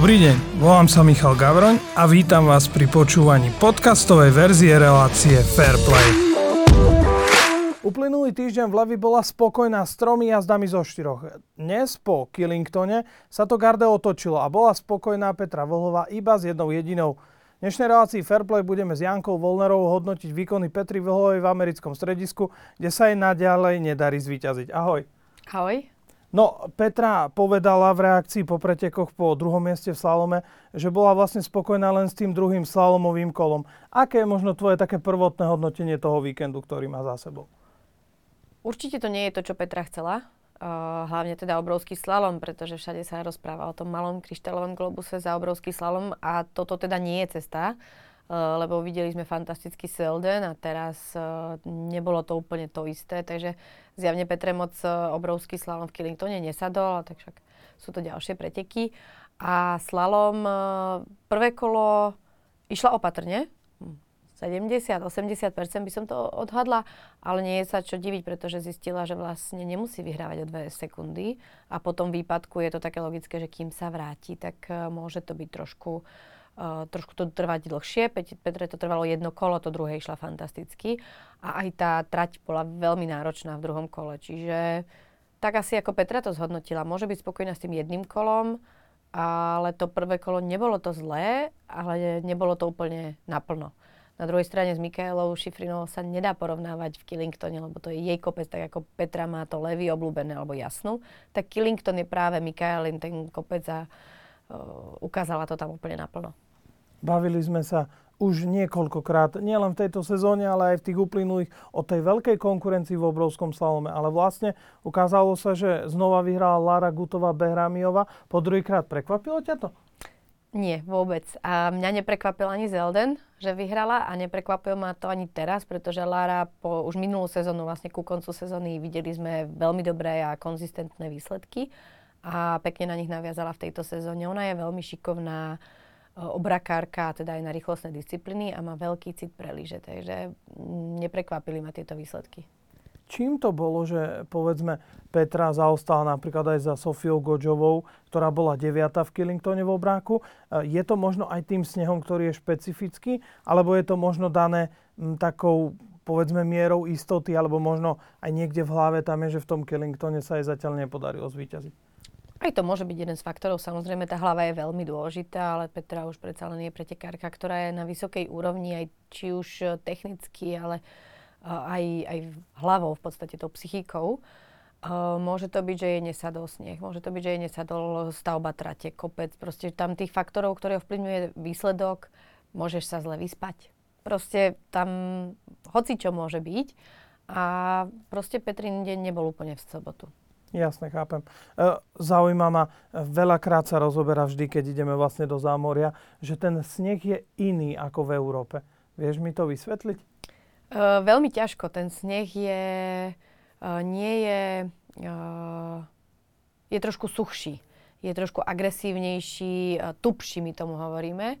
Dobrý deň, volám sa Michal Gavroň a vítam vás pri počúvaní podcastovej verzie relácie Fairplay. Uplynulý týždeň v Levi bola spokojná s tromi jazdami zo štyroch. Dnes po Killingtone sa to garde otočilo a bola spokojná Petra Vlhová iba s jednou jedinou. V dnešnej relácii Fairplay budeme s Jankou Volnerovou hodnotiť výkony Petry Vlhovej v americkom stredisku, kde sa jej naďalej nedarí zvíťaziť. Ahoj. Ahoj. No, Petra povedala v reakcii po pretekoch po druhom mieste v slalome, že bola vlastne spokojná len s tým druhým slalomovým kolom. Aké je možno tvoje také prvotné hodnotenie toho víkendu, ktorý má za sebou? Určite to nie je to, čo Petra chcela. Uh, hlavne teda obrovský slalom, pretože všade sa rozpráva o tom malom kryštálovom globuse za obrovský slalom a toto teda nie je cesta. Eh, lebo videli sme fantastický Selden a teraz uh, nebolo to úplne to isté, takže zjavne Petre moc uh, obrovský slalom v Killingtone nesadol, tak však sú to ďalšie preteky. A slalom prvé kolo išla opatrne, 70-80% hm, by som to odhadla, ale nie je sa čo diviť, pretože zistila, že vlastne nemusí vyhrávať o 2 sekundy a po tom výpadku je to také logické, že kým sa vráti, tak môže to byť trošku uh, Uh, trošku to trvať dlhšie. Petre to trvalo jedno kolo, to druhé išla fantasticky. A aj tá trať bola veľmi náročná v druhom kole. Čiže tak asi ako Petra to zhodnotila. Môže byť spokojná s tým jedným kolom, ale to prvé kolo nebolo to zlé, ale nebolo to úplne naplno. Na druhej strane s Mikaelou Šifrinou sa nedá porovnávať v Killingtone, lebo to je jej kopec, tak ako Petra má to levý obľúbené alebo jasnú. Tak Killington je práve Mikaelin ten kopec a uh, ukázala to tam úplne naplno. Bavili sme sa už niekoľkokrát, nielen v tejto sezóne, ale aj v tých uplynulých, o tej veľkej konkurencii v obrovskom slalome. Ale vlastne ukázalo sa, že znova vyhrala Lara Gutová Behramiova. Po druhýkrát prekvapilo ťa to? Nie, vôbec. A mňa neprekvapil ani Zelden, že vyhrala a neprekvapilo ma to ani teraz, pretože Lara po už minulú sezónu, vlastne ku koncu sezóny, videli sme veľmi dobré a konzistentné výsledky a pekne na nich naviazala v tejto sezóne. Ona je veľmi šikovná, obrakárka, teda aj na rýchlostné disciplíny a má veľký cit pre lyže, takže mm, neprekvapili ma tieto výsledky. Čím to bolo, že povedzme Petra zaostala napríklad aj za Sofiou Godžovou, ktorá bola deviata v Killingtone v obráku. E, je to možno aj tým snehom, ktorý je špecifický, alebo je to možno dané m, takou povedzme mierou istoty, alebo možno aj niekde v hlave tam je, že v tom Killingtone sa jej zatiaľ nepodarilo zvíťaziť? Aj to môže byť jeden z faktorov. Samozrejme, tá hlava je veľmi dôležitá, ale Petra už predsa len je pretekárka, ktorá je na vysokej úrovni, aj či už e, technicky, ale aj, aj hlavou, v podstate tou psychikou. Uh, môže to byť, že je nesadol sneh, môže to byť, že je nesadol stavba trate, kopec. Proste tam tých faktorov, ktoré ovplyvňuje výsledok, môžeš sa zle vyspať. Proste tam hoci čo môže byť. A proste Petrin deň nebol úplne v sobotu. Jasne, chápem. E, zaujíma ma, veľakrát sa rozoberá vždy, keď ideme vlastne do zámoria, že ten sneh je iný ako v Európe. Vieš mi to vysvetliť? E, veľmi ťažko. Ten sneh je, e, nie je, e, je trošku suchší. Je trošku agresívnejší, e, tupší, my tomu hovoríme. E,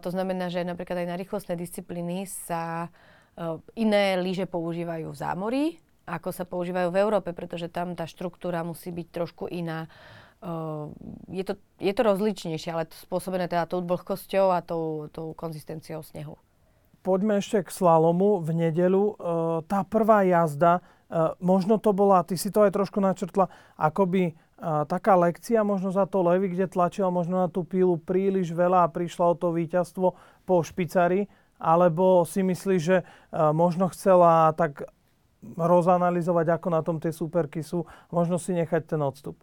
to znamená, že napríklad aj na rýchlostné disciplíny sa e, iné lyže používajú v zámorí, ako sa používajú v Európe, pretože tam tá štruktúra musí byť trošku iná. Uh, je, to, je to rozličnejšie, ale to spôsobené teda tou vlhkosťou a tou, tou konzistenciou snehu. Poďme ešte k slalomu v nedelu. Uh, tá prvá jazda, uh, možno to bola, ty si to aj trošku načrtla, akoby taká lekcia možno za to Levy, kde tlačila možno na tú pílu príliš veľa a prišla o to víťazstvo po špicari, alebo si myslíš, že možno chcela tak rozanalizovať, ako na tom tie superky sú, možno si nechať ten odstup?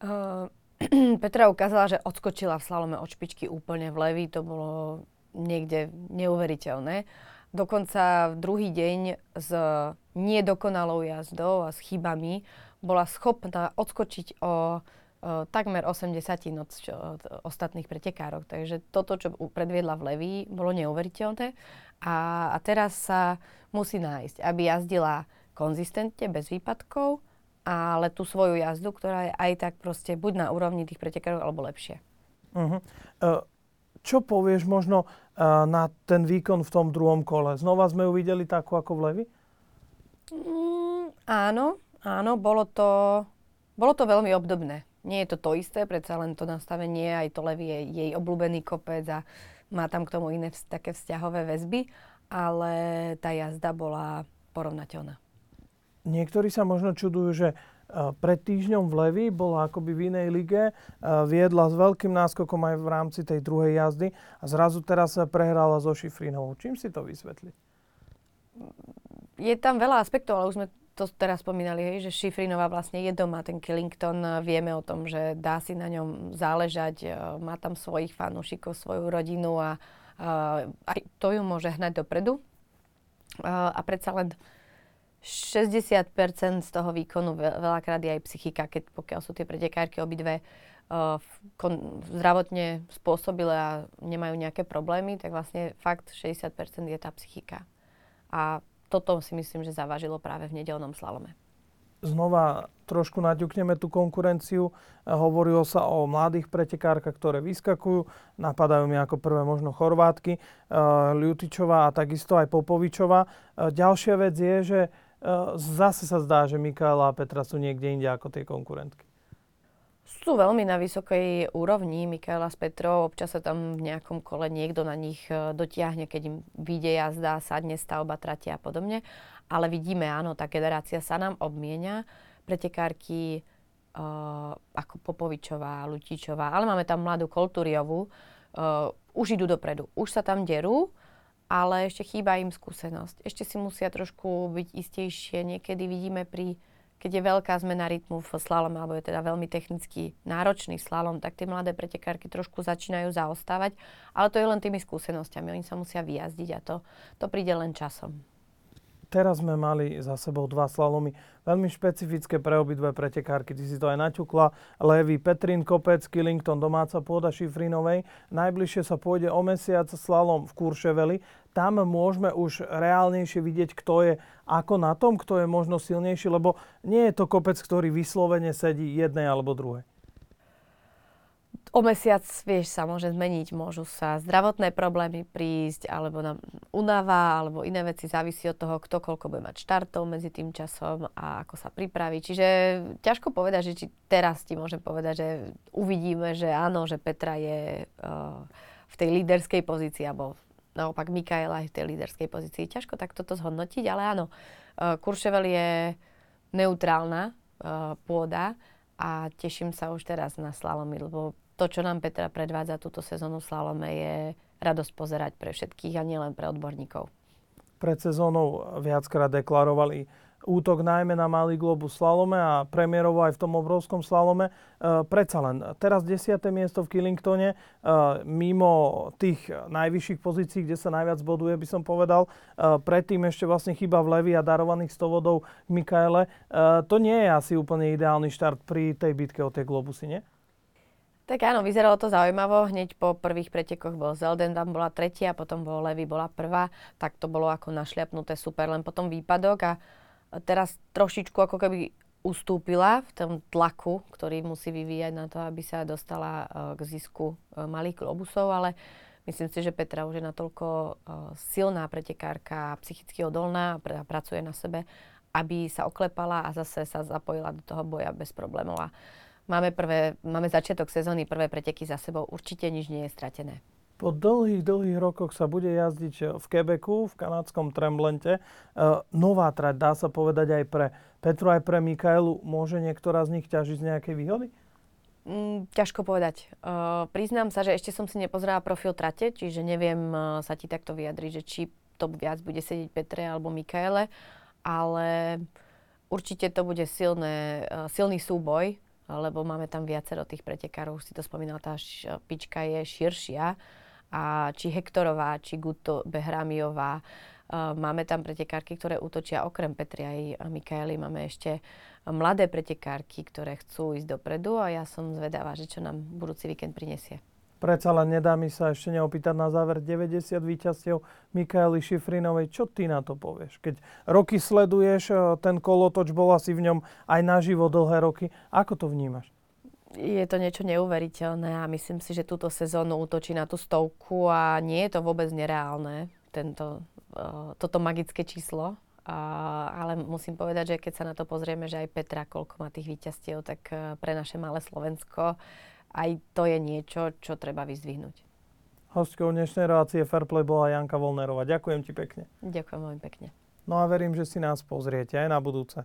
Uh, Petra ukázala, že odskočila v slalome od špičky úplne v levý, to bolo niekde neuveriteľné. Dokonca v druhý deň s nedokonalou jazdou a s chybami bola schopná odskočiť o takmer 80 od, od ostatných pretekárov. Takže toto, čo predviedla v Leví, bolo neuveriteľné. A, a teraz sa musí nájsť, aby jazdila konzistentne, bez výpadkov, ale tú svoju jazdu, ktorá je aj tak proste buď na úrovni tých pretekárov, alebo lepšie. Uh-huh. Uh, čo povieš možno uh, na ten výkon v tom druhom kole? Znova sme ju videli takú ako v Levi? Mm, áno, áno, bolo to, bolo to veľmi obdobné Nie je to to isté, predsa len to nastavenie, aj to levy je jej obľúbený kopec a má tam k tomu iné vz- také vzťahové väzby, ale tá jazda bola porovnateľná. Niektorí sa možno čudujú, že pred týždňom v Levi bola akoby v inej lige, viedla s veľkým náskokom aj v rámci tej druhej jazdy a zrazu teraz sa prehrala so Šifrinovou. Čím si to vysvetli? Je tam veľa aspektov, ale už sme to teraz spomínali, hej, že Šifrinová vlastne je doma, ten Killington, vieme o tom, že dá si na ňom záležať, má tam svojich fanúšikov, svoju rodinu a, a aj to ju môže hnať dopredu. A, a predsa len 60% z toho výkonu veľakrát je aj psychika, keď pokiaľ sú tie pretekárky obidve zdravotne spôsobile a nemajú nejaké problémy, tak vlastne fakt 60% je tá psychika. A toto si myslím, že zavažilo práve v nedelnom slalome. Znova trošku naťukneme tú konkurenciu. Hovorilo sa o mladých pretekárkach, ktoré vyskakujú. Napadajú mi ako prvé možno Chorvátky, uh, Ľutičová a takisto aj Popovičová. Uh, ďalšia vec je, že zase sa zdá, že Mikaela a Petra sú niekde inde ako tie konkurentky. Sú veľmi na vysokej úrovni Mikaela s Petrou. Občas sa tam v nejakom kole niekto na nich e, dotiahne, keď im vyjde jazda, sadne stavba, tratia a podobne. Ale vidíme, áno, tá generácia sa nám obmienia. Pretekárky uh, ako Popovičová, Lutičová, ale máme tam mladú Kolturiovú, uh, už idú dopredu. Už sa tam derú, ale ešte chýba im skúsenosť. Ešte si musia trošku byť istejšie. Niekedy vidíme pri, keď je veľká zmena rytmu v slalome, alebo je teda veľmi technicky náročný slalom, tak tie mladé pretekárky trošku začínajú zaostávať, ale to je len tými skúsenosťami. Oni sa musia vyjazdiť a to, to príde len časom. Teraz sme mali za sebou dva slalomy, veľmi špecifické pre obidve pretekárky. Ty si to aj naťukla. Levy Petrin Kopec, Killington, domáca pôda Šifrinovej. Najbližšie sa pôjde o mesiac slalom v Kurševeli. Tam môžeme už reálnejšie vidieť, kto je ako na tom, kto je možno silnejší, lebo nie je to kopec, ktorý vyslovene sedí jednej alebo druhej o mesiac, vieš, sa môže zmeniť. Môžu sa zdravotné problémy prísť, alebo na unava, alebo iné veci. Závisí od toho, kto koľko bude mať štartov medzi tým časom a ako sa pripraví. Čiže ťažko povedať, že či teraz ti môžem povedať, že uvidíme, že áno, že Petra je uh, v tej líderskej pozícii, alebo naopak Mikaela je v tej líderskej pozícii. Ťažko tak toto zhodnotiť, ale áno, uh, Kurševel je neutrálna uh, pôda a teším sa už teraz na slalomy, lebo to, čo nám Petra predvádza túto sezónu slalome, je radosť pozerať pre všetkých a nielen pre odborníkov. Pred sezónou viackrát deklarovali útok najmä na Malý globus slalome a premiérovo aj v tom obrovskom slalome. E, predsa len, teraz 10. miesto v Killingtone, e, mimo tých najvyšších pozícií, kde sa najviac boduje, by som povedal. E, predtým ešte vlastne chyba v Levi a darovaných 100 vodov Mikaele. E, to nie je asi úplne ideálny štart pri tej bitke o tie globusy, nie? Tak áno, vyzeralo to zaujímavo. Hneď po prvých pretekoch bol Zelden, tam bola tretia, potom bol Levy, bola prvá. Tak to bolo ako našliapnuté super, len potom výpadok a teraz trošičku ako keby ustúpila v tom tlaku, ktorý musí vyvíjať na to, aby sa dostala e, k zisku e, malých globusov, ale myslím si, že Petra už je natoľko e, silná pretekárka, psychicky odolná a pracuje na sebe, aby sa oklepala a zase sa zapojila do toho boja bez problémov. A Máme, prvé, máme začiatok sezóny, prvé preteky za sebou. Určite nič nie je stratené. Po dlhých, dlhých rokoch sa bude jazdiť v Quebecu, v kanadskom Tremblente. E, nová trať, dá sa povedať aj pre Petru, aj pre Mikaelu. Môže niektorá z nich ťažiť z nejakej výhody? Mm, ťažko povedať. Uh, priznám sa, že ešte som si nepozerala profil trate, čiže neviem uh, sa ti takto vyjadriť, že či to viac bude sedieť Petre alebo Mikaele, ale určite to bude silné, uh, silný súboj lebo máme tam viacero tých pretekárov, už si to spomínal, tá špička je širšia. A či Hektorová, či Guto Behramiová, Uh, máme tam pretekárky, ktoré útočia okrem Petri aj Mikaeli. Máme ešte mladé pretekárky, ktoré chcú ísť dopredu a ja som zvedavá, že čo nám budúci víkend prinesie. Predsa len nedá mi sa ešte neopýtať na záver 90 víťazstiev Mikaeli Šifrinovej. Čo ty na to povieš? Keď roky sleduješ, e, ten kolotoč bol asi v ňom aj naživo dlhé roky. Ako to vnímaš? Je to niečo neuveriteľné a myslím si, že túto sezónu útočí na tú stovku a nie je to vôbec nereálne, tento, uh, toto magické číslo. ale musím povedať, že keď sa na to pozrieme, že aj Petra, koľko má tých víťazstiev, tak uh, pre naše malé Slovensko aj to je niečo, čo treba vyzdvihnúť. Hostkou dnešnej relácie Fairplay bola Janka Volnerová. Ďakujem ti pekne. Ďakujem veľmi pekne. No a verím, že si nás pozriete aj na budúce.